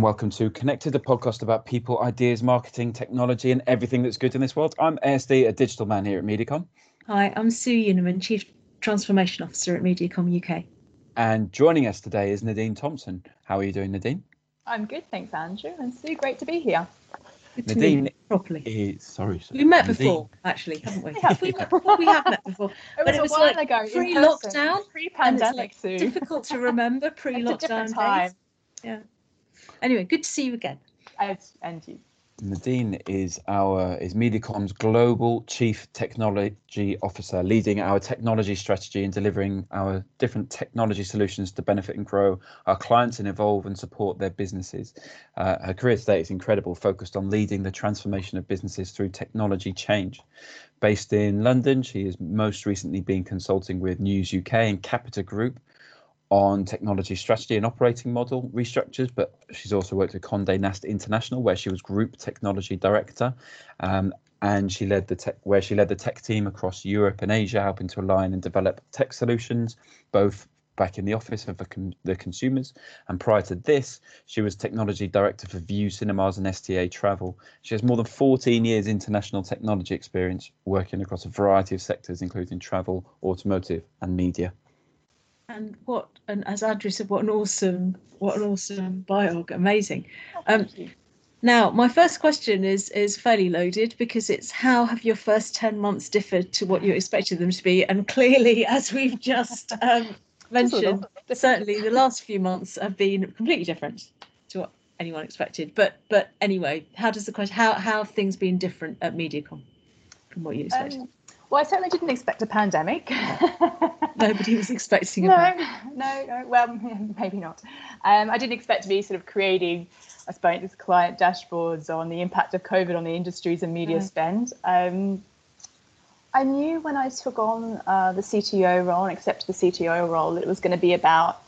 Hello, and welcome to Connected, a podcast about people, ideas, marketing, technology, and everything that's good in this world. I'm ASD, a digital man here at MediaCom. Hi, I'm Sue Unerman, Chief Transformation Officer at MediaCom UK. And joining us today is Nadine Thompson. How are you doing, Nadine? I'm good, thanks, Andrew. And Sue, great to be here. Good Nadine to properly. Is, sorry, sorry. We met Nadine- before, actually, haven't we? We have. we, we have met before. It But was it a was while like ago. pre-lockdown, person, And it's Pre-pandemic, like Sue. difficult to remember pre-lockdown different time. Yeah. Anyway, good to see you again. And, and you. Nadine is our is MediaCom's global chief technology officer, leading our technology strategy and delivering our different technology solutions to benefit and grow our clients and evolve and support their businesses. Uh, her career today is incredible, focused on leading the transformation of businesses through technology change. Based in London, she has most recently been consulting with News UK and Capita Group on technology strategy and operating model restructures, but she's also worked at Condé Nast International, where she was group technology director, um, and she led the tech where she led the tech team across Europe and Asia, helping to align and develop tech solutions, both back in the office for the, the consumers. And prior to this, she was technology director for Vue Cinemas and STA Travel. She has more than 14 years international technology experience, working across a variety of sectors, including travel, automotive, and media. And what, and as Andrew said, what an awesome, what an awesome biog, amazing. Um, Now, my first question is is fairly loaded because it's how have your first ten months differed to what you expected them to be? And clearly, as we've just um, mentioned, certainly the last few months have been completely different to what anyone expected. But but anyway, how does the question how how have things been different at MediaCom from what you expected? Um, well, I certainly didn't expect a pandemic. Nobody was expecting a no, pan- no, no. Well, maybe not. Um, I didn't expect to be sort of creating, I suppose, client dashboards on the impact of COVID on the industries and media Right. spend. Um, I knew when I took on uh, the CTO role and accepted the CTO role that it was going to be about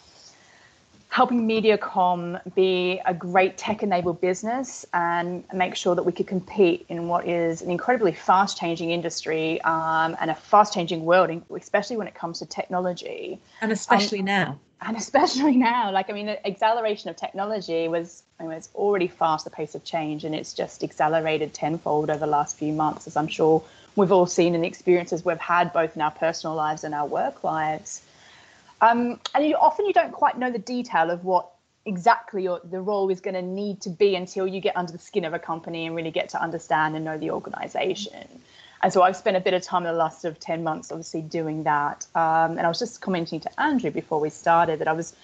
helping MediaCom be a great tech-enabled business and make sure that we could compete in what is an incredibly fast-changing industry um, and a fast-changing world, especially when it comes to technology. And especially now. and especially now. Like i mean the acceleration of technology was I mean, it's already fast the pace of change and it's just accelerated tenfold over the last few months as i'm sure we've all seen in the experiences we've had both in our personal lives and our work lives um, and you, often you don't quite know the detail of what exactly your, the role is going to need to be until you get under the skin of a company and really get to understand and know the organization and so I've spent a bit of time in the last sort of 10 months, obviously, doing that. Um, and I was just commenting to Andrew before we started that I was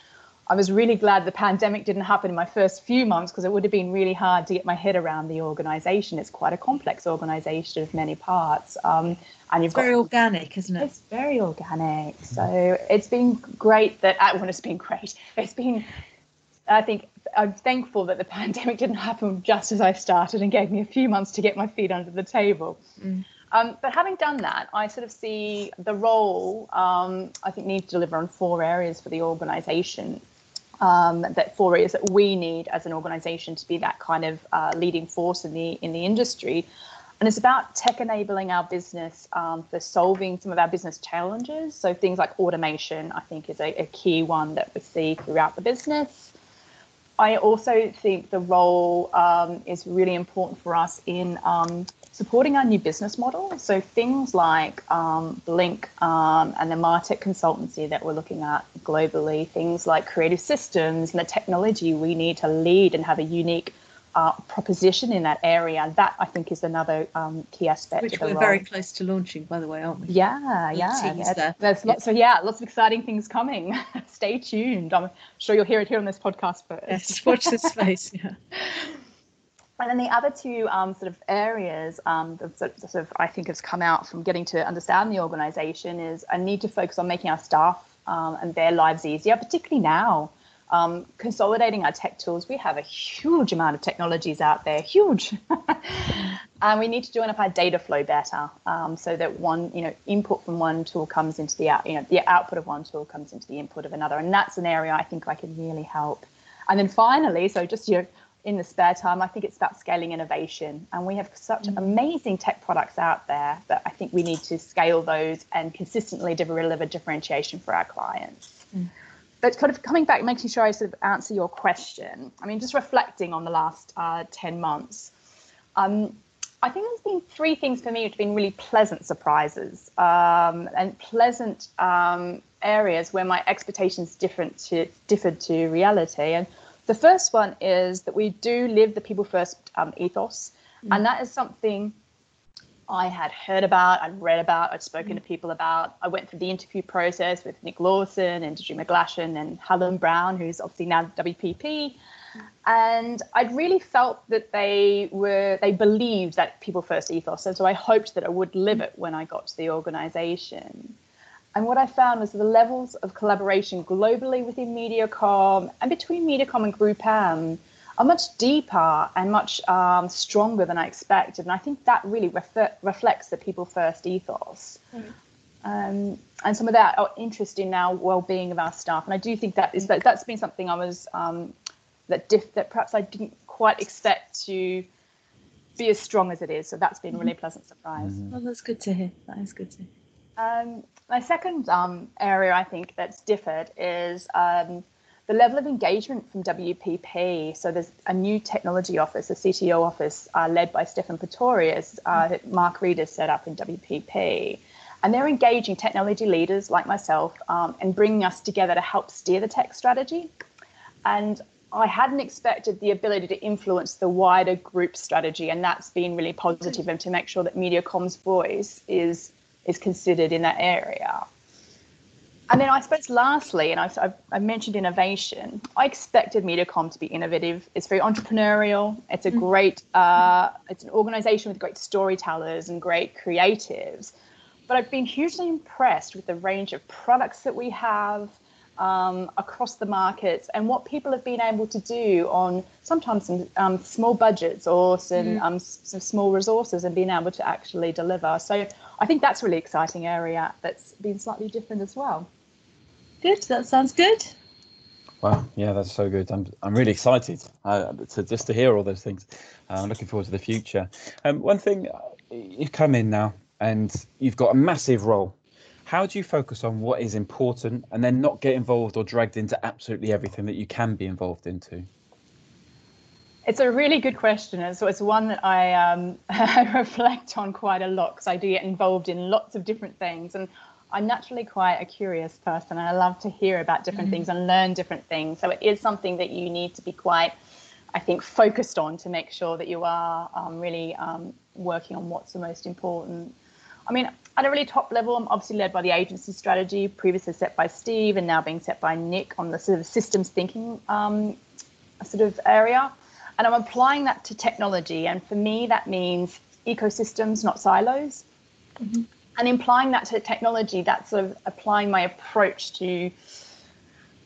I was really glad the pandemic didn't happen in my first few months because it would have been really hard to get my head around the organization. It's quite a complex organization of many parts. Um, and you've It's very got organic, isn't it? it's very organic. So it's been great that uh, well, it's been great. It's been I think I'm thankful that the pandemic didn't happen just as I started and gave me a few months to get my feet under the table. Mm. Um, but having done that, I sort of see the role um, I think needs to deliver on four areas for the organisation. Um, that four areas that we need as an organisation to be that kind of uh, leading force in the in the industry, and it's about tech enabling our business um, for solving some of our business challenges. So things like automation, I think, is a, a key one that we see throughout the business. I also think the role um, is really important for us in um, supporting our new business model. So things like um, Blink um, and the Martech consultancy that we're looking at globally, things like creative systems and the technology we need to lead and have a unique uh, proposition in that area. That I think is another um, key aspect Which we're role. very close to launching, by the way, aren't we? Yeah, yeah. There's, there. there's lots of yeah, lots of exciting things coming. Stay tuned. I'm sure you'll hear it here on this podcast first. Yes, watch this space. Yeah. And then the other two um, sort of areas um, that sort of, I think has come out from getting to understand the organisation is a need to focus on making our staff um, and their lives easier, particularly now. Um, consolidating our tech tools, we have a huge amount of technologies out there, huge, and we need to join up our data flow better, um, so that one, you know, input from one tool comes into the out, you know, the output of one tool comes into the input of another, and that's an area I think I can really help. And then finally, so just you know, in the spare time, I think it's about scaling innovation. And we have such amazing tech products out there that I think we need to scale those and consistently deliver a differentiation for our clients. but kind of coming back, making sure I sort of answer your question. I mean, just reflecting on the last uh, 10 months, um, I think there's been three things for me which have been really pleasant surprises um, and pleasant um, areas where my expectations different to differed to reality. And the first one is that we do live the people first um, ethos, mm. and that is something I had heard about, I'd read about, I'd spoken mm. to people about. I went through the interview process with Nick Lawson and Deirdre McGlashan and Helen Brown, who's obviously now WPP. And I'd really felt that they were, they believed that people first ethos. And so I hoped that I would live it when I got to the organization. And what I found was the levels of collaboration globally within Mediacom and between Mediacom and GroupM are much deeper and much um, stronger than I expected. And I think that really refer- reflects the people first ethos. Mm. Um, and some of that interest in our well-being of our staff. And I do think that is that that's been something I was um, that diff- that perhaps I didn't quite expect to be as strong as it is. So that's been a really mm-hmm. pleasant surprise. Well, that's good to hear. That is good to hear. Um, my second um, area I think that's differed is um, the level of engagement from WPP. So there's a new technology office, a CTO office uh, led by Stephan Pretorius, uh, that Mark Reed has set up in WPP. And they're engaging technology leaders like myself um, and bringing us together to help steer the tech strategy. And I hadn't expected the ability to influence the wider group strategy, and that's been really positive, and to make sure that Mediacom's voice is is considered in that area. And then I suppose lastly, and I've, I've, mentioned innovation, I expected Mediacom to be innovative. It's very entrepreneurial. It's a mm. great, uh, it's an organization with great storytellers and great creatives. But I've been hugely impressed with the range of products that we have um, across the markets and what people have been able to do on sometimes some um, small budgets or some, mm. um, some small resources and being able to actually deliver. So I think that's a really exciting area that's been slightly different as well. Good. That sounds good. Wow, yeah, that's so good. I'm I'm really excited uh, to just to hear all those things. Uh, I'm looking forward to the future. Um, one thing, uh, you've come in now and you've got a massive role. How do you focus on what is important and then not get involved or dragged into absolutely everything that you can be involved into? It's a really good question. And so it's one that I, um, I reflect on quite a lot because I do get involved in lots of different things. And I'm naturally quite a curious person and I love to hear about different mm-hmm. things and learn different things. So it is something that you need to be quite, I think, focused on to make sure that you are um, really um, working on what's the most important. I mean, at a really top level, I'm obviously led by the agency strategy, previously set by Steve and now being set by Nick on the sort of systems thinking um, sort of area. And I'm applying that to technology. And for me, that means ecosystems, not silos. Mm-hmm and implying that to technology, that's sort of applying my approach to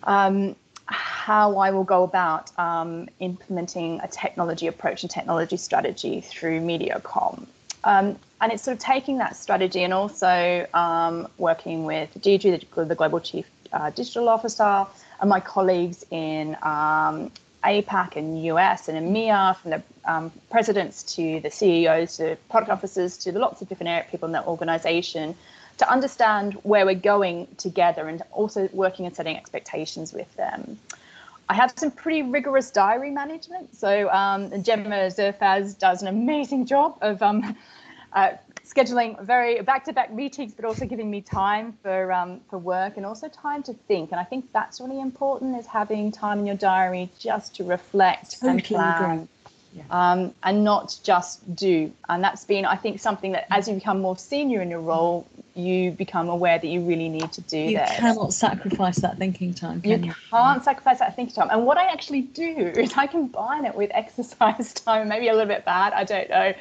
um, how I will go about um, implementing a technology approach and technology strategy through MediaCom. Um, and it's sort of taking that strategy and also um, working with Deirdre, the, the Global Chief uh, Digital Officer, and my colleagues in um, APAC and US and EMEA, from the um, presidents to the CEOs to product officers to the lots of different people in that organization, to understand where we're going together and also working and setting expectations with them. I have some pretty rigorous diary management. So um, Gemma Zerfaz does an amazing job of um, uh, scheduling very back-to-back meetings, but also giving me time for um, for work and also time to think. And I think that's really important is having time in your diary just to reflect totally and plan. Yeah. Um, and not just do. And that's been, I think, something that as you become more senior in your role, you become aware that you really need to do you this. You cannot sacrifice that thinking time. you, you can't sacrifice that thinking time. And what I actually do is I combine it with exercise time, maybe a little bit bad, I don't know.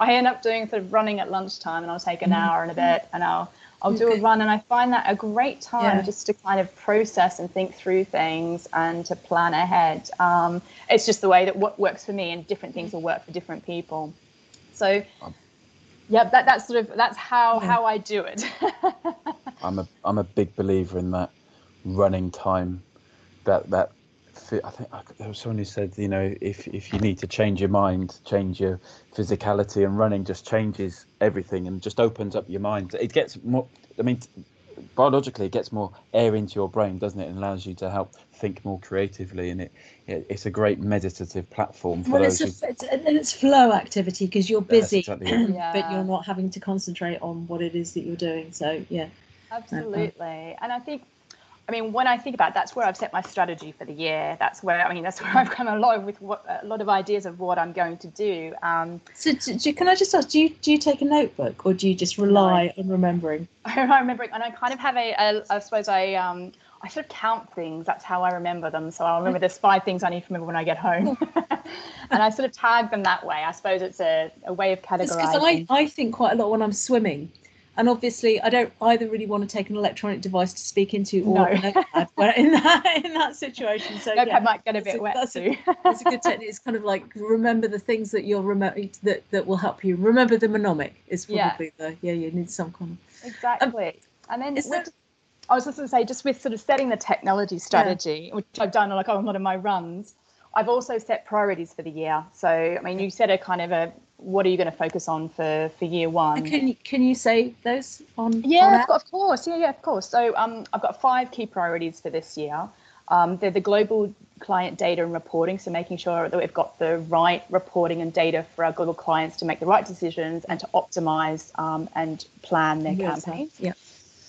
I end up doing sort of running at lunchtime and I'll take an mm-hmm. hour and a bit and I'll I'll do a run and I find that a great time yeah. just to kind of process and think through things and to plan ahead. Um, it's just the way that what works for me and different things will work for different people. So um, yeah, that, that's sort of that's how yeah. how I do it. I'm a I'm a big believer in that running time. That that I think there was someone who said, you know, if if you need to change your mind, change your physicality, and running just changes everything and just opens up your mind. It gets more. I mean, biologically it gets more air into your brain, doesn't it? And allows you to help think more creatively, and it, it it's a great meditative platform for well, those. it's, a, it's and it's flow activity because you're busy, exactly. Yeah. but you're not having to concentrate on what it is that you're doing. So yeah, Absolutely. And I think, I mean, when I think about it, that's where I've set my strategy for the year. That's where, I mean, that's where I've come a lot with what, a lot of ideas of what I'm going to do. Um, so do, do- can I just ask, do you do you take a notebook or do you just rely on remembering? I remember, and I kind of have a, a I suppose I, um, I sort of count things. That's how I remember them. So I'll remember there's five things I need to remember when I get home. and I sort of tag them that way. I suppose it's a, a way of categorizing. Because. I, I think quite a lot when I'm swimming. And obviously, I don't either really want to take an electronic device to speak into or No. notepad in that in that situation. So Notepad yeah, might get a bit a- wet that's a- too. it's a good technique. It's kind of like remember the things that you're remote that that will help you. Remember the mnemonic is Yeah. probably the yeah. You need some kind of um, Exactly. and then is with- there- I was just going to say, just with sort of setting the technology strategy, which I've done like on a lot of my runs, I've also set priorities for the year. So, I mean, you set a kind of a what are you going to focus on for for year one? Can you can you say those on? Yeah, on course, of course. Yeah, yeah, of course. So um, I've got five key priorities for this year. Um, they're the global client data and reporting, so making sure that we've got the right reporting and data for our global clients to make the right decisions and to optimize um, and plan their Yes, campaign. Yeah.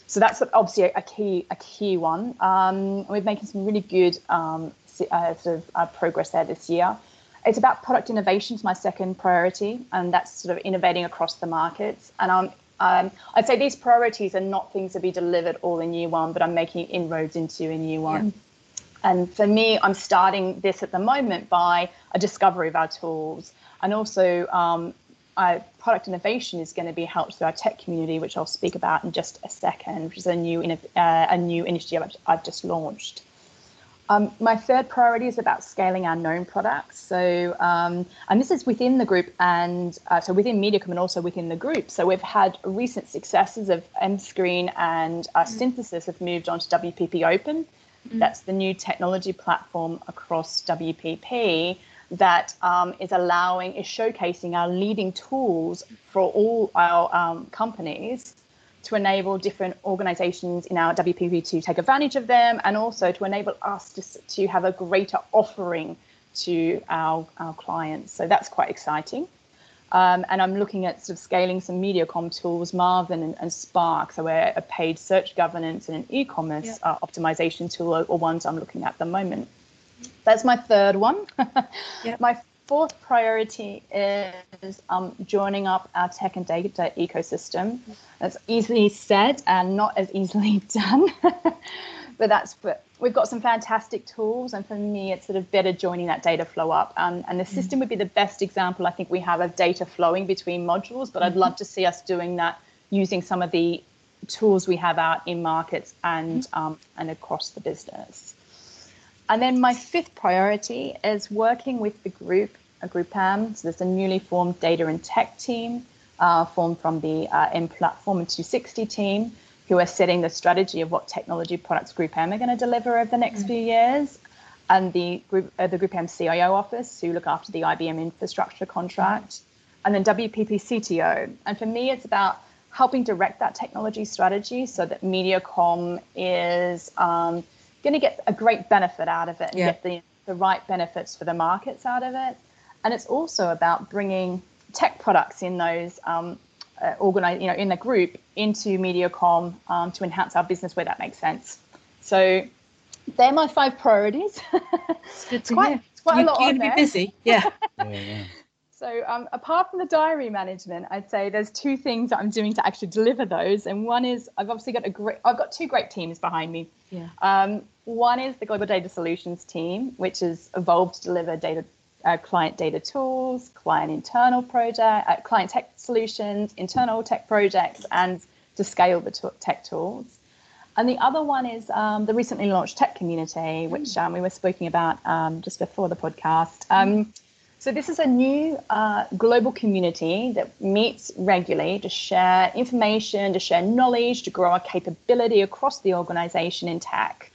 So that's obviously a key a key one. Um, we're making some really good um, uh, sort of uh, progress there this year. It's about product innovation is my second priority, and that's sort of innovating across the markets. And um, um, I'd say these priorities are not things to be delivered all in year one, but I'm making inroads into in year one. And for me, I'm starting this at the moment by a discovery of our tools. And also, um, uh, product innovation is going to be helped through our tech community, which I'll speak about in just a second, which is a new, uh, a new initiative I've- I've just launched. Um, my third priority is about scaling our known products. So, um, and this is within the group, and uh, so within Mediacom and also within the group. So we've had recent successes of M Screen and uh, Synthesis have moved on to WPP Open. That's the new technology platform across WPP that um, is allowing, is showcasing our leading tools for all our um, companies to enable different organizations in our WPP to take advantage of them and also to enable us to, to have a greater offering to our, our clients. So that's quite exciting. Um, and I'm looking at sort of scaling some MediaCom tools, Marvin and, and Spark. So we're a paid search governance and an e-commerce Yeah. uh, optimization tool are ones I'm looking at the moment. That's my third one. Yeah. My fourth priority is um, joining up our tech and data ecosystem. That's easily said and not as easily done. but that's but we've got some fantastic tools, and for me, it's sort of better joining that data flow up. Um, and the system would be the best example I think we have of data flowing between modules. But I'd love to see us doing that using some of the tools we have out in markets and um, and across the business. And then my fifth priority is working with the group, a GroupM. So there's a newly formed data and tech team uh, formed from the uh, mPlatform and 260 team who are setting the strategy of what technology products Group M are going to deliver over the next few years. And the group, uh, the Group M CIO office who look after the IBM infrastructure contract. And then WPP CTO. And for me, it's about helping direct that technology strategy so that MediaCom is um, going to get a great benefit out of it and Yeah. get the, the right benefits for the markets out of it. And it's also about bringing tech products in those um, uh, organize, you know, in the group into MediaCom um, to enhance our business where that makes sense. So they're my five priorities. It's good to quite- hear. it's quite a lot you're on gonna there. be busy. Yeah. Yeah, yeah. So, um, apart from the diary management, I'd say there's two things that I'm doing to actually deliver those. And one is I've obviously got a great, I've got two great teams behind me. Yeah. Um, one is the Global Data Solutions team, which has evolved to deliver data, uh, client data tools, client internal project, uh, client tech solutions, internal tech projects, and to scale the to- tech tools. And the other one is um, the recently launched tech community, which um, we were speaking about um, just before the podcast. Um, so this is a new uh, global community that meets regularly to share information, to share knowledge, to grow our capability across the organization in tech.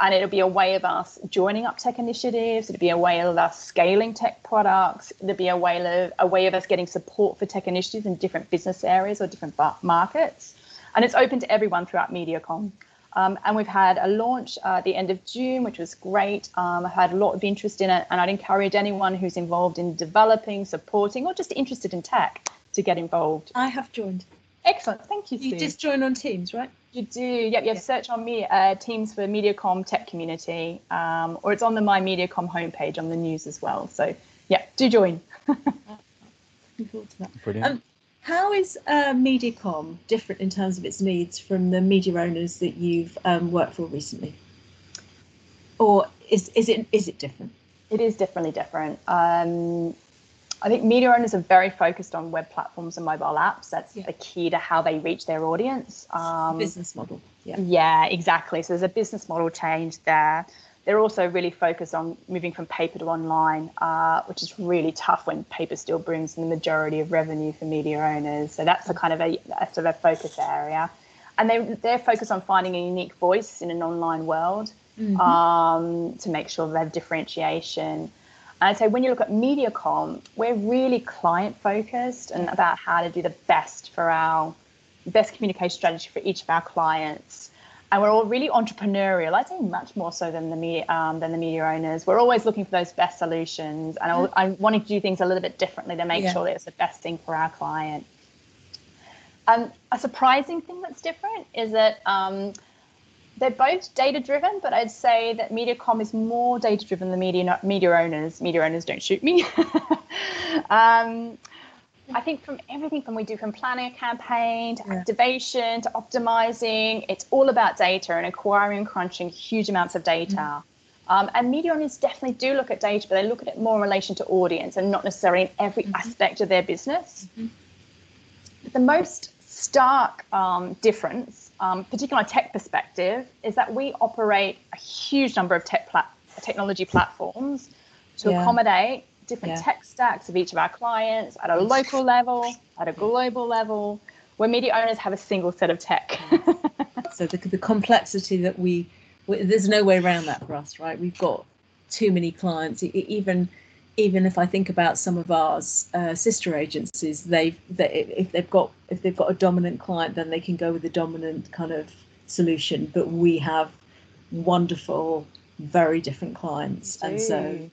And it'll be a way of us joining up tech initiatives. It'll be a way of us scaling tech products. It'll be a way of a way of us getting support for tech initiatives in different business areas or different markets. and it's open to everyone throughout MediaCom. Um, and we've had a launch uh, at the end of June, which was great. Um, I've had a lot of interest in it, and I'd encourage anyone who's involved in developing, supporting, or just interested in tech to get involved. I have joined. Excellent, thank you. You Sue. just join on Teams, right? You do, yep. You have Yeah. search on me uh, Teams for MediaCom Tech Community, um, or it's on the My MediaCom homepage on the news as well. So yeah, do join. Looking forward to that. Brilliant. Um, How is uh, MediaCom different in terms of its needs from the media owners that you've um, worked for recently? Or is, is it is it different? It is definitely different. Um, I think media owners are very focused on web platforms and mobile apps. That's Yeah. the key to how they reach their audience. Um, Business model. Yeah. Yeah, exactly. So there's a business model change there. They're also really focused on moving from paper to online, uh, which is really tough when paper still brings the majority of revenue for media owners. So that's a kind of a, a sort of a focus area. And they, they're focused on finding a unique voice in an online world um, to make sure they have differentiation. And I'd when you look at MediaCom, we're really client focused and about how to do the best for our best communication strategy for each of our clients. And we're all really entrepreneurial. I'd say much more so than the media um, than the media owners. We're always looking for those best solutions, and I, I'm wanting to do things a little bit differently to make Yeah. sure that it's the best thing for our client. Um, a surprising thing that's different is that um, they're both data driven, but I'd say that MediaCom is more data driven than media media owners. Media owners don't shoot me. um, I think from everything from we do from planning a campaign to Yeah. activation to optimizing, it's all about data and acquiring and crunching huge amounts of data. Um, and media owners definitely do look at data, but they look at it more in relation to audience and not necessarily in every aspect of their business. The most stark um, difference, um, particularly on a tech perspective, is that we operate a huge number of tech plat- technology platforms to Yeah. accommodate different Yeah. tech stacks of each of our clients at a local level, at a global level, where media owners have a single set of tech. So the, the complexity that we, we, there's no way around that for us, right? We've got too many clients. Even even if I think about some of ours uh, sister agencies, they've they, if they've got if they've got a dominant client, then they can go with the dominant kind of solution. But we have wonderful, very different clients, and so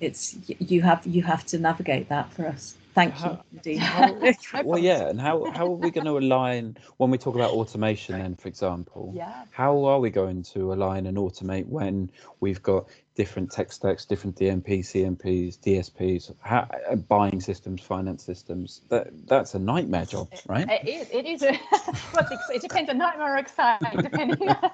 it's you have you have to navigate that for us. Thank you, How- Nadine. No well, yeah, and how, how are we going to align when we talk about automation, then, for example? Yeah. How are we going to align and automate when we've got different tech stacks, different DMPs, CMPs, DSPs, how, uh, buying systems, finance systems? That that's a nightmare job, right? It is. It is. A, well, it depends on nightmare or exciting, depending on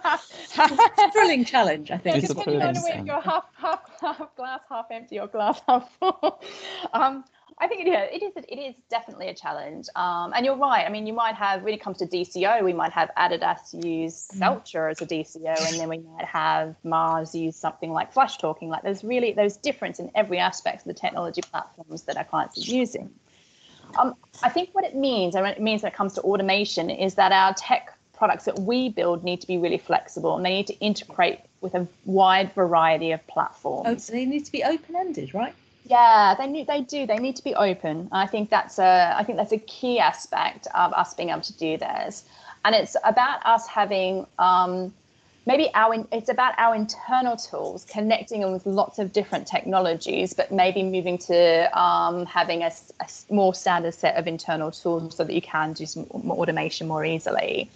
how, thrilling challenge, I think. It's a depending on thrilling whether sound. you're half, half, half glass half empty or glass half full. Um, I think yeah, it is. It is definitely a challenge. Um, and you're right. I mean, you might have when it comes to DCO, we might have Adidas use Mm. Celtra as a DCO, and then we might have Mars use something like Flashtalking. Like there's really there's difference in every aspect of the technology platforms that our clients are using. Um, I think what it means, and what it means when it comes to automation, is that our tech products that we build need to be really flexible and they need to integrate with a wide variety of platforms. Oh, so they need to be open ended, right? Yeah, they need, they do. They need to be open. I think that's a I think that's a key aspect of us being able to do this, and it's about us having um, maybe our it's about our internal tools connecting them with lots of different technologies, but maybe moving to um, having a more standard set of internal tools so that you can do some automation more easily.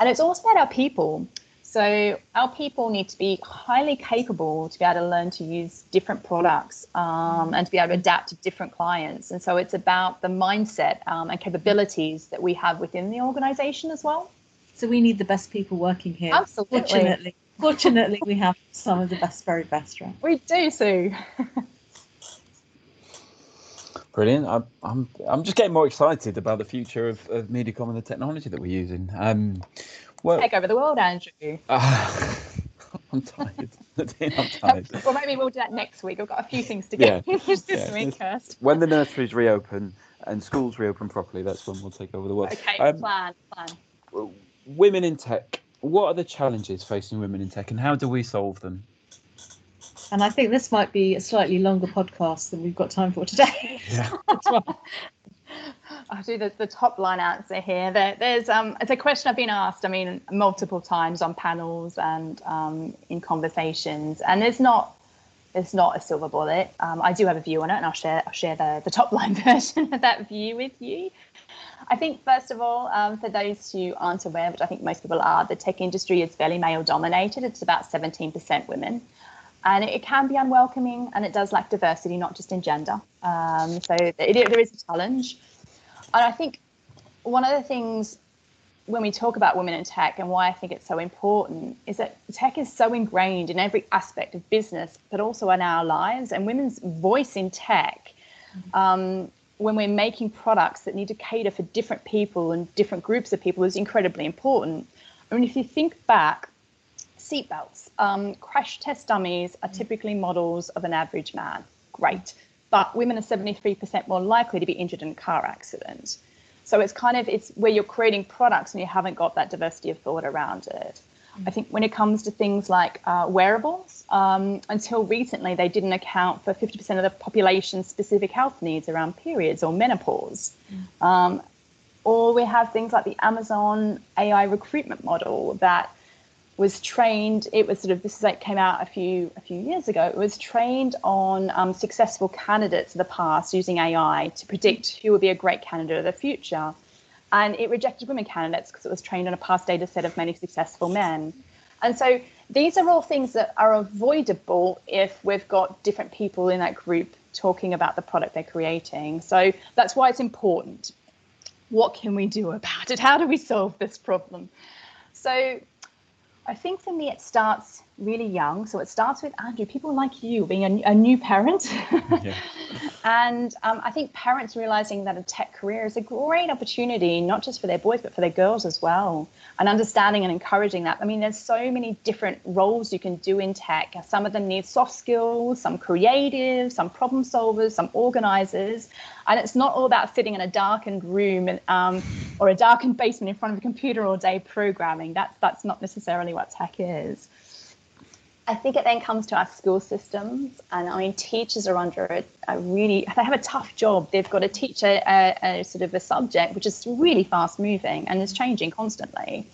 And it's also about our people. So our people need to be highly capable to be able to learn to use different products um, and to be able to adapt to different clients. And so it's about the mindset um, and capabilities that we have within the organization as well. So we need the best people working here. Absolutely. Fortunately, fortunately, we have some of the best, very best, right? We do, Sue. Brilliant. I'm, I'm, I'm just getting more excited about the future of, of MediaCom and the technology that we're using. Um, well, Take over the world, Andrew. uh, I'm tired. I'm tired. Well, maybe we'll do that next week. We've got a few things to get Yeah. this Yeah. week first. When the nurseries reopen and schools reopen properly, that's when we'll take over the world. Okay, Um, plan, plan. women in tech. What are the challenges facing women in tech, and how do we solve them? And I think this might be a slightly longer podcast than we've got time for today. Yeah. I'll do the, the top line answer here. There, there's um, it's a question I've been asked. I mean, multiple times on panels and um, in conversations, and there's not there's not a silver bullet. Um, I do have a view on it, and I'll share I'll share the the top line version of that view with you. I think first of all, um, for those who aren't aware, but I think most people are, the tech industry is fairly male dominated. It's about 17% women and it can be unwelcoming and it does lack diversity, not just in gender. Um, so it, there is a challenge. And I think one of the things when we talk about women in tech and why I think it's so important is that tech is so ingrained in every aspect of business, but also in our lives. And women's voice in tech, um, when we're making products that need to cater for different people and different groups of people, is incredibly important. I mean, if you think back, seatbelts. Um, crash test dummies are typically models of an average man. Great. But women are 73% more likely to be injured in a car accident. So it's kind of it's where you're creating products and you haven't got that diversity of thought around it. I think when it comes to things like uh, wearables, um, until recently they didn't account for 50% of the population's specific health needs around periods or menopause. Um, or we have things like the Amazon AI recruitment model that was trained. It was sort of this is like came out a few a few years ago. It was trained on um, successful candidates of the past using AI to predict who would be a great candidate of the future, and it rejected women candidates because it was trained on a past data set of many successful men. And so these are all things that are avoidable if we've got different people in that group talking about the product they're creating. So that's why it's important. What can we do about it? How do we solve this problem? So I think for me, it starts really young. So it starts with Andrew, people like you being a, a new parent. yeah. And um, I think parents realizing that a tech career is a great opportunity, not just for their boys, but for their girls as well. And understanding and encouraging that. I mean, there's so many different roles you can do in tech. Some of them need soft skills, some creative, some problem solvers, some organizers. And it's not all about sitting in a darkened room and, um, or a darkened basement in front of a computer all day programming. That's, that's not necessarily what tech is. I think it then comes to our school systems, and I mean, teachers are under a, a really they have a tough job. They've got to teach a, a, a, sort of a subject which is really fast moving and is changing constantly,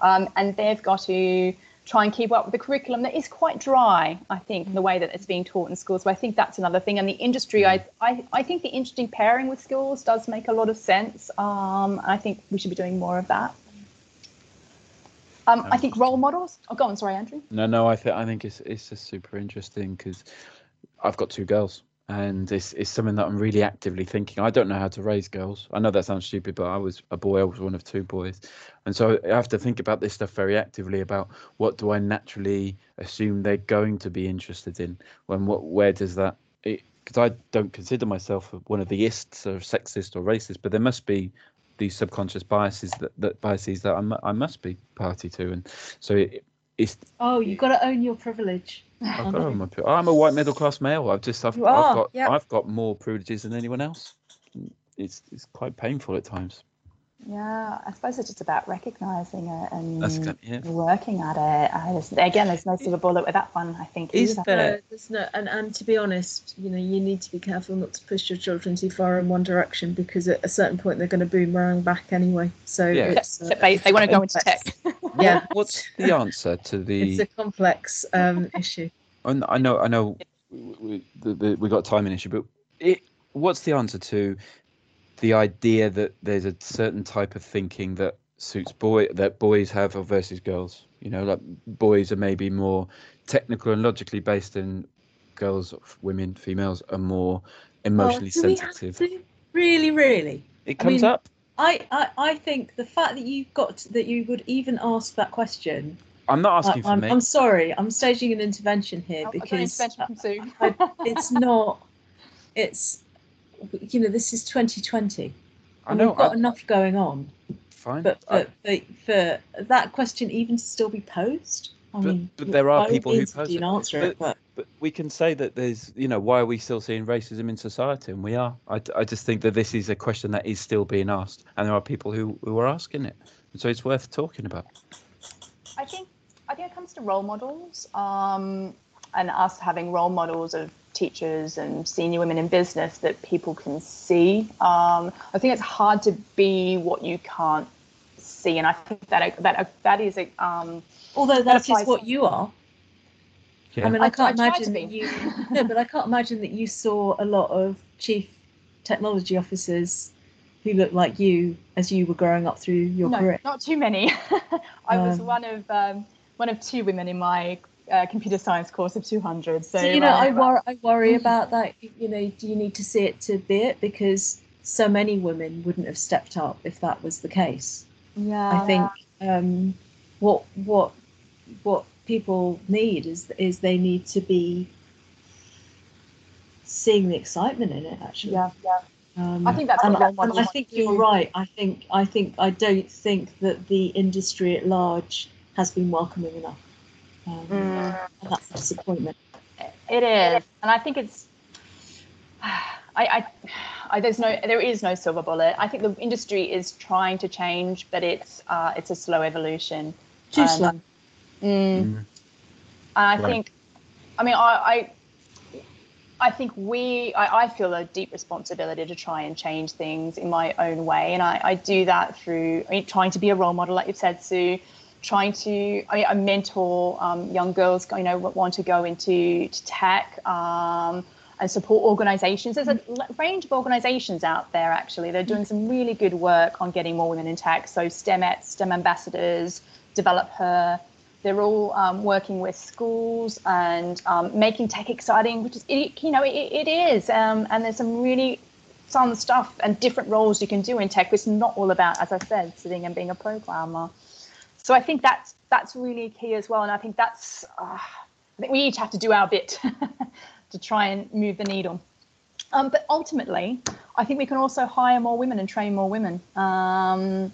um, and they've got to try and keep up with the curriculum that is quite dry. I think the way that it's being taught in schools. So I think that's another thing. And the industry, I I, I think the interesting pairing with schools does make a lot of sense. Um, I think we should be doing more of that. Um, I think role models. Oh, go on. Sorry, Andrew. No, no. I think I think it's it's just super interesting because I've got two girls, and it's it's something that I'm really actively thinking. I don't know how to raise girls. I know that sounds stupid, but I was a boy. I was one of two boys, and so I have to think about this stuff very actively about what do I naturally assume they're going to be interested in. When what where does that? Because I don't consider myself one of the ists or sexist or racist, but there must be these subconscious biases that, that biases that I'm, I must be party to, and so it, it's. Oh, you've got to own your privilege. I've got my, I'm a white middle class male. I've just I've, I've got yep. I've got more privileges than anyone else. It's it's quite painful at times. Yeah, I suppose it's just about recognizing it and good, yeah. working at it. I just, again, there's no silver bullet with that one. I think is there? There's no, and and to be honest, you know, you need to be careful not to push your children too far in one direction because at a certain point they're going to boomerang back anyway. So yeah. it's, uh, they, they want to go into tech. yeah. What's the answer to the? It's a complex um, issue. I know, I know, we, we, we got a timing issue, but it, what's the answer to the idea that there's a certain type of thinking that suits boy that boys have versus girls. You know, like boys are maybe more technical and logically based, and girls, women, females are more emotionally well, sensitive. Really, really. It comes I mean, up. I, I, I think the fact that you've got that you would even ask that question. I'm not asking I, I'm, for me. I'm sorry. I'm staging an intervention here oh, because intervention I, it's not. It's you know, this is 2020. I know. We've got I, enough going on. Fine. But for, I, for, for, that question even to still be posed, I but, mean, but there are people who pose it. Answer but, it but, but we can say that there's, you know, why are we still seeing racism in society? And we are. I, I just think that this is a question that is still being asked, and there are people who, who are asking it. so it's worth talking about. I think I think it comes to role models um, and us having role models of teachers and senior women in business that people can see. Um, I think it's hard to be what you can't see, and I think that that that is a. Um, Although that, that is what you are. Yeah. I mean, I, I- can't I imagine that you. no, but I can't imagine that you saw a lot of chief technology officers who looked like you as you were growing up through your no, career. not too many. I was Um, one of um, one of two women in my uh, computer science course of 200. So, So you know, I uh, worry, I worry Mhm. about that. You know, do you need to see it to be it? Because so many women wouldn't have stepped up if that was the case. yeah, I think um, what what what people need is is they need to be seeing the excitement in it. Actually, yeah, yeah. Um, I think that's and, and I think you're right. I think I think I don't think that the industry at large has been welcoming enough. Um, Mm. And that's a disappointment. It is, and I think it's. I, I, I, there's no, there is no silver bullet. I think the industry is trying to change, but it's, uh, it's a slow evolution. Too Um, slow. Mm. Mm. And I Right. think, I mean, I, I, I think we, I, I feel a deep responsibility to try and change things in my own way, and I, I do that through I mean, trying to be a role model, like you've said, Sue. Trying to, I, mean, I mentor um, young girls, you know, want to go into to tech um, and support organisations. There's a range of organisations out there actually. They're doing some really good work on getting more women in tech. So STEMettes, STEM ambassadors, develop her. They're all um, working with schools and um, making tech exciting, which is, it, you know, it, it is. Um, and there's some really fun stuff and different roles you can do in tech. It's not all about, as I said, sitting and being a programmer. So I think that's that's really key as well. And I think that's, uh, I think we each have to do our bit to try and move the needle. Um, but ultimately, I think we can also hire more women and train more women. Um,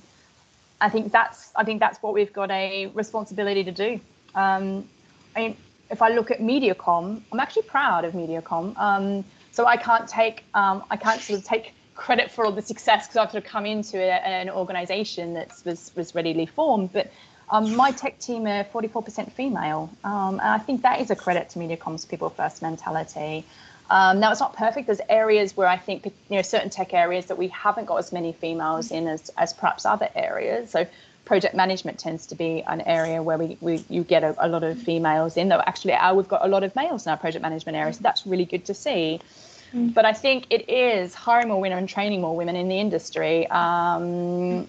I think that's I think that's what we've got a responsibility to do. Um, I mean, if I look at MediaCom, I'm actually proud of MediaCom. Um, so I can't take um, I can't sort of take credit for all the success because I've sort of come into a, an organisation that was was readily formed, but. Um, my tech team are 44% female, um, and I think that is a credit to MediaCom's people first mentality. Um, now it's not perfect. There's areas where I think you know certain tech areas that we haven't got as many females in as, as perhaps other areas. So project management tends to be an area where we, we you get a, a lot of females in. Though actually, uh, we've got a lot of males in our project management area, so that's really good to see. But I think it is hiring more women and training more women in the industry. Um,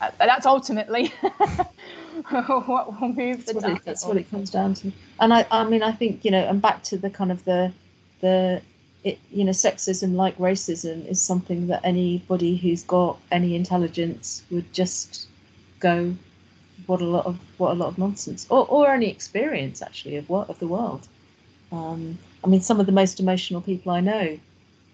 uh, that's ultimately what will move the That's what, it, that's what it comes down to. And I, I mean, I think you know, and back to the kind of the, the, it, you know, sexism like racism is something that anybody who's got any intelligence would just go, what a lot of what a lot of nonsense, or or any experience actually of what of the world. Um, I mean, some of the most emotional people I know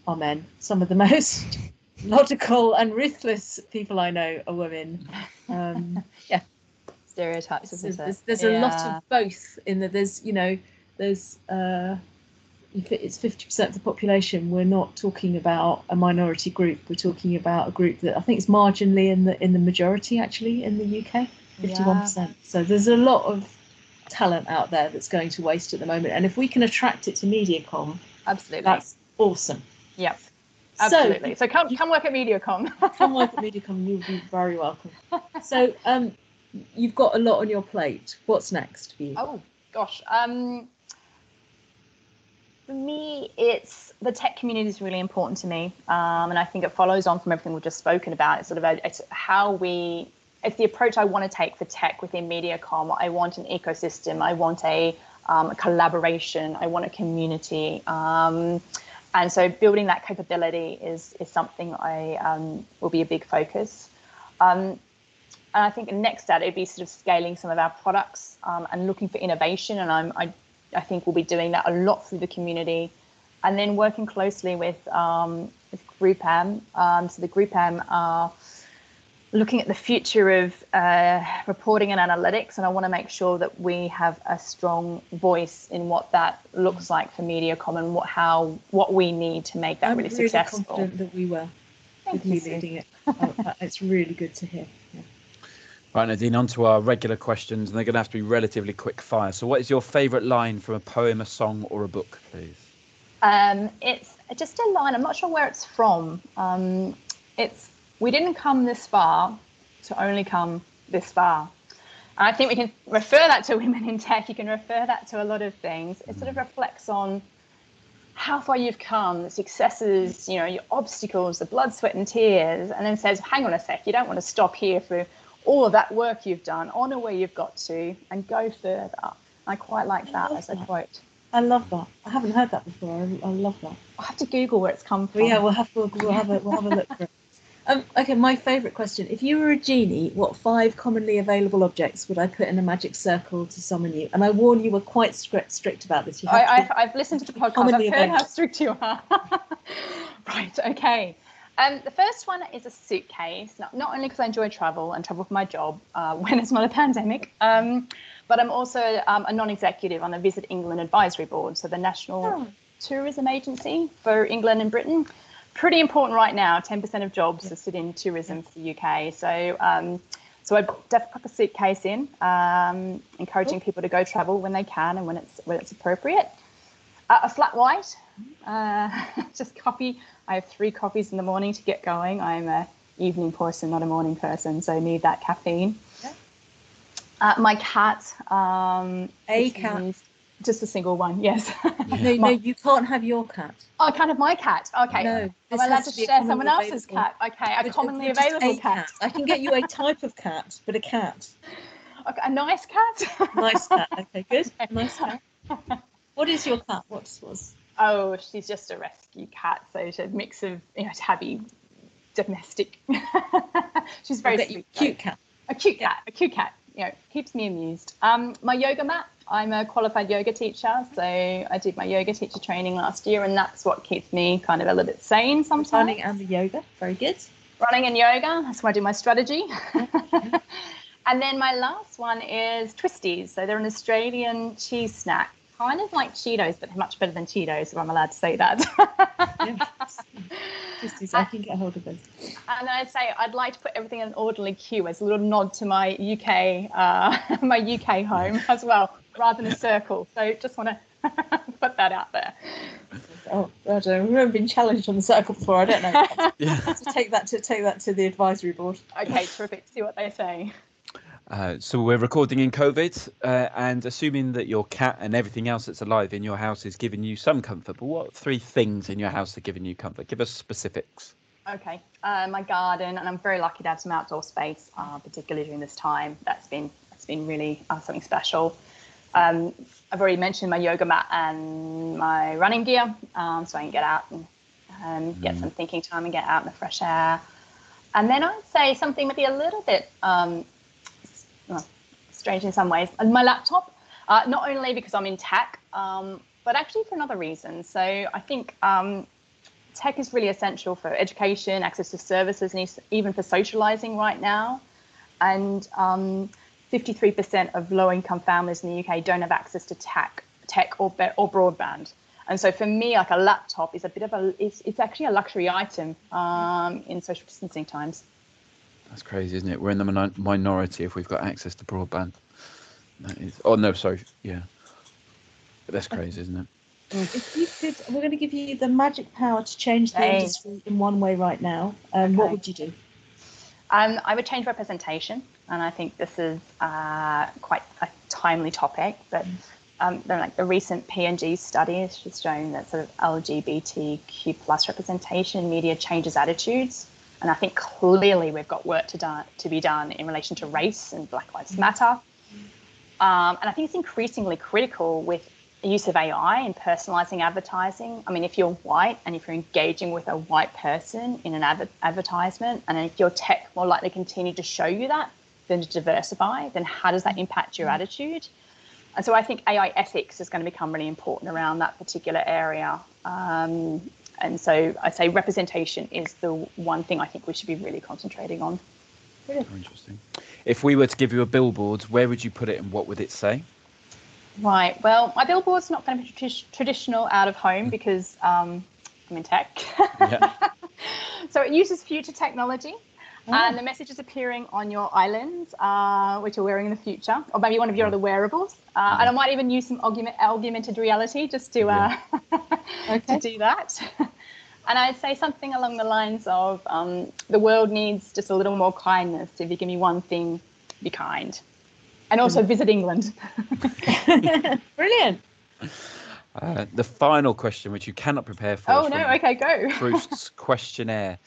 are men. Some of the most logical and ruthless people I know are women. Um, yeah, stereotypes, there's, isn't there's, there's a lot of both in that there's you know there's uh if it's 50% of the population. We're not talking about a minority group. We're talking about a group that i think is marginally in the in the majority actually in the uk 51% so there's a lot of talent out there that's going to waste at the moment and if we can attract it to mediacom Absolutely. that's awesome yeah. So- Absolutely. So, come come work at MediaCom. come work at Mediacom, you'll be very welcome. So, um, you've got a lot on your plate. What's next for you? oh gosh. Um, for me, it's the tech community is really important to me, um, and I think it follows on from everything we've just spoken about. It's sort of a, it's how we. It's the approach I want to take for tech within MediaCom. I want an ecosystem. I want a, um, a collaboration. I want a community. Um, and so building that capability is is something I um, will be a big focus. Um, and I think next step it'd be sort of scaling some of our products um, and looking for innovation. And I'm, I, I think we'll be doing that a lot through the community, and then working closely with um, with. Um, so the GroupM are looking at the future of uh, reporting and analytics, and I want to make sure that we have a strong voice in what that looks like for MediaCom and what how what we need to make that I'm really, really successful. confident that we will Thank with you, you leading it. Oh, it's really good to hear. Yeah. Right, Nadine, on to our regular questions, and they're going to have to be relatively quick fire. So, what is your favourite line from a poem, a song, or a book, please? Um, it's just a line. I'm not sure where it's from. Um, it's we didn't come this far to only come this far. And I think we can refer that to women in tech. You can refer that to a lot of things. It sort of reflects on how far you've come, the successes, you know, your obstacles, the blood, sweat, and tears, and then says, hang on a sec, you don't want to stop here for all of that work you've done, honour where you've got to, and go further. I quite like that as a that. quote. I love that. I haven't heard that before. I, I love that. I'll have to Google where it's come from. Well, yeah, we'll have, we'll, we'll have a, we'll have a look for it. Um, okay, my favourite question. If you were a genie, what five commonly available objects would I put in a magic circle to summon you? And I warn you, we're quite strict, strict about this. You I, have, I've listened to the podcast. I've heard available. how strict you are. right, okay. Um, the first one is a suitcase, not, not only because I enjoy travel and travel for my job uh, when it's not a pandemic, um, but I'm also um, a non executive on the Visit England Advisory Board, so the National oh. Tourism Agency for England and Britain pretty important right now. 10% of jobs are sit in tourism for the UK. So, um, so I definitely put a suitcase in, um, encouraging people to go travel when they can and when it's when it's appropriate. Uh, a flat white, uh, just coffee. I have three coffees in the morning to get going. I'm a evening person, not a morning person, so I need that caffeine. Uh, my cat. Um, a cat. Just a single one, yes. no, no, you can't have your cat. Oh, I can't have my cat. Okay. No, Am I allowed to, to share someone else's cat? Okay, a commonly available a cat. cat. I can get you a type of cat, but a cat. Okay, a nice cat. nice cat. Okay, good. Nice cat. What is your cat? What's was? Oh, she's just a rescue cat. So she's a mix of you know tabby, domestic. she's very sweet, cute cat. A cute cat. A cute cat. You know, keeps me amused. Um, my yoga mat I'm a qualified yoga teacher, so I did my yoga teacher training last year, and that's what keeps me kind of a little bit sane sometimes. Running and the yoga, very good. Running and yoga, that's where I do my strategy. and then my last one is Twisties. So they're an Australian cheese snack, kind of like Cheetos, but much better than Cheetos, if I'm allowed to say that. yes. Twisties, I can get hold of those. And then I'd say I'd like to put everything in an orderly queue as a little nod to my UK, uh, my UK home as well rather than a circle. So just want to put that out there. Oh, I don't know. We've never been challenged on the circle before. I don't know. yeah. to take that to take that to the advisory board. Okay, terrific. See what they say. Uh, so we're recording in COVID, uh, and assuming that your cat and everything else that's alive in your house is giving you some comfort. But what three things in your house are giving you comfort? Give us specifics. Okay, uh, my garden, and I'm very lucky to have some outdoor space, uh, particularly during this time. That's been that's been really uh, something special. Um, I've already mentioned my yoga mat and my running gear, um, so I can get out and um, get mm. some thinking time and get out in the fresh air. And then I'd say something maybe a little bit um, well, strange in some ways. And my laptop, uh, not only because I'm in tech, um, but actually for another reason. So I think um, tech is really essential for education, access to services, and even for socializing right now. And 53% of low income families in the UK don't have access to tech, tech or, or broadband. And so for me, like a laptop is a bit of a, it's, it's actually a luxury item um, in social distancing times. That's crazy, isn't it? We're in the minority if we've got access to broadband. That is, oh no, sorry, yeah. But that's crazy, isn't it? If you could, we're going to give you the magic power to change the industry in one way right now. Um, okay. What would you do? Um, I would change representation and I think this is uh, quite a timely topic. But um, like the recent P&G study has just shown that sort of LGBTQ plus representation in media changes attitudes. And I think clearly we've got work to, do, to be done in relation to race and Black Lives Matter. Um, and I think it's increasingly critical with the use of AI and personalizing advertising. I mean, if you're white and if you're engaging with a white person in an adver- advertisement, and if your tech more likely continue to show you that, than to diversify, then how does that impact your attitude? And so I think AI ethics is going to become really important around that particular area. Um, and so I say representation is the one thing I think we should be really concentrating on. Interesting. If we were to give you a billboard, where would you put it and what would it say? Right. Well, my billboard's not going to be traditional out of home mm. because um, I'm in tech. Yeah. so it uses future technology. Oh. And the message is appearing on your islands, uh, which you're wearing in the future, or maybe one of your other wearables. Uh, and I might even use some augment, augmented reality just to uh, to do that. And I'd say something along the lines of um, the world needs just a little more kindness. If you give me one thing, be kind. And also visit England. Brilliant. Uh, the final question, which you cannot prepare for. Oh, no. Okay, go. Proust's questionnaire.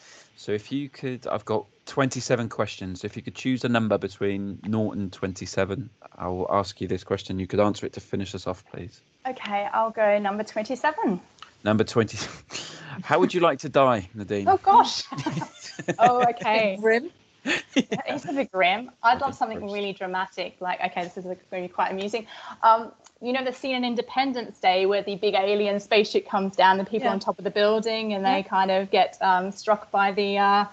So if you could, I've got 27 questions. If you could choose a number between 0 and 27, I will ask you this question. You could answer it to finish us off, please. Okay, I'll go number 27. Number 20. How would you like to die, Nadine? Oh, gosh. oh, okay. Grim. It's a bit grim. I'd love something gross. really dramatic. Like, okay, this is going to be quite amusing. Um, you know the scene in Independence Day where the big alien spaceship comes down, the people Yeah. on top of the building, and Yeah. they kind of get um, struck by the, uh,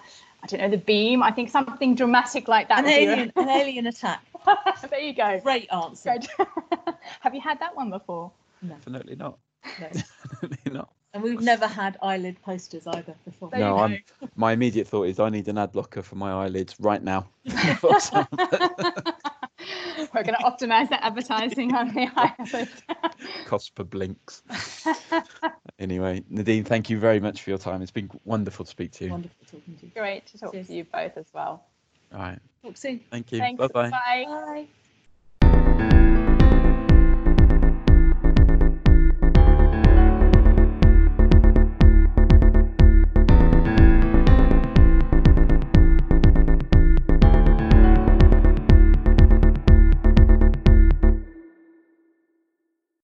I don't know, the beam. I think something dramatic like that. An would be- alien, an alien attack. there you go. Great answer. Have you had that one before? Definitely not. No. Definitely not. And we've never had eyelid posters either before. There no, I'm. My immediate thought is I need an ad blocker for my eyelids right now. We're going to optimize that advertising on the iPhone. Cost per blinks. anyway, Nadine, thank you very much for your time. It's been wonderful to speak to you. Wonderful talking to you. Great to talk Cheers. to you both as well. All right. Talk soon. Thank you. Thanks. Bye bye. Bye. Bye.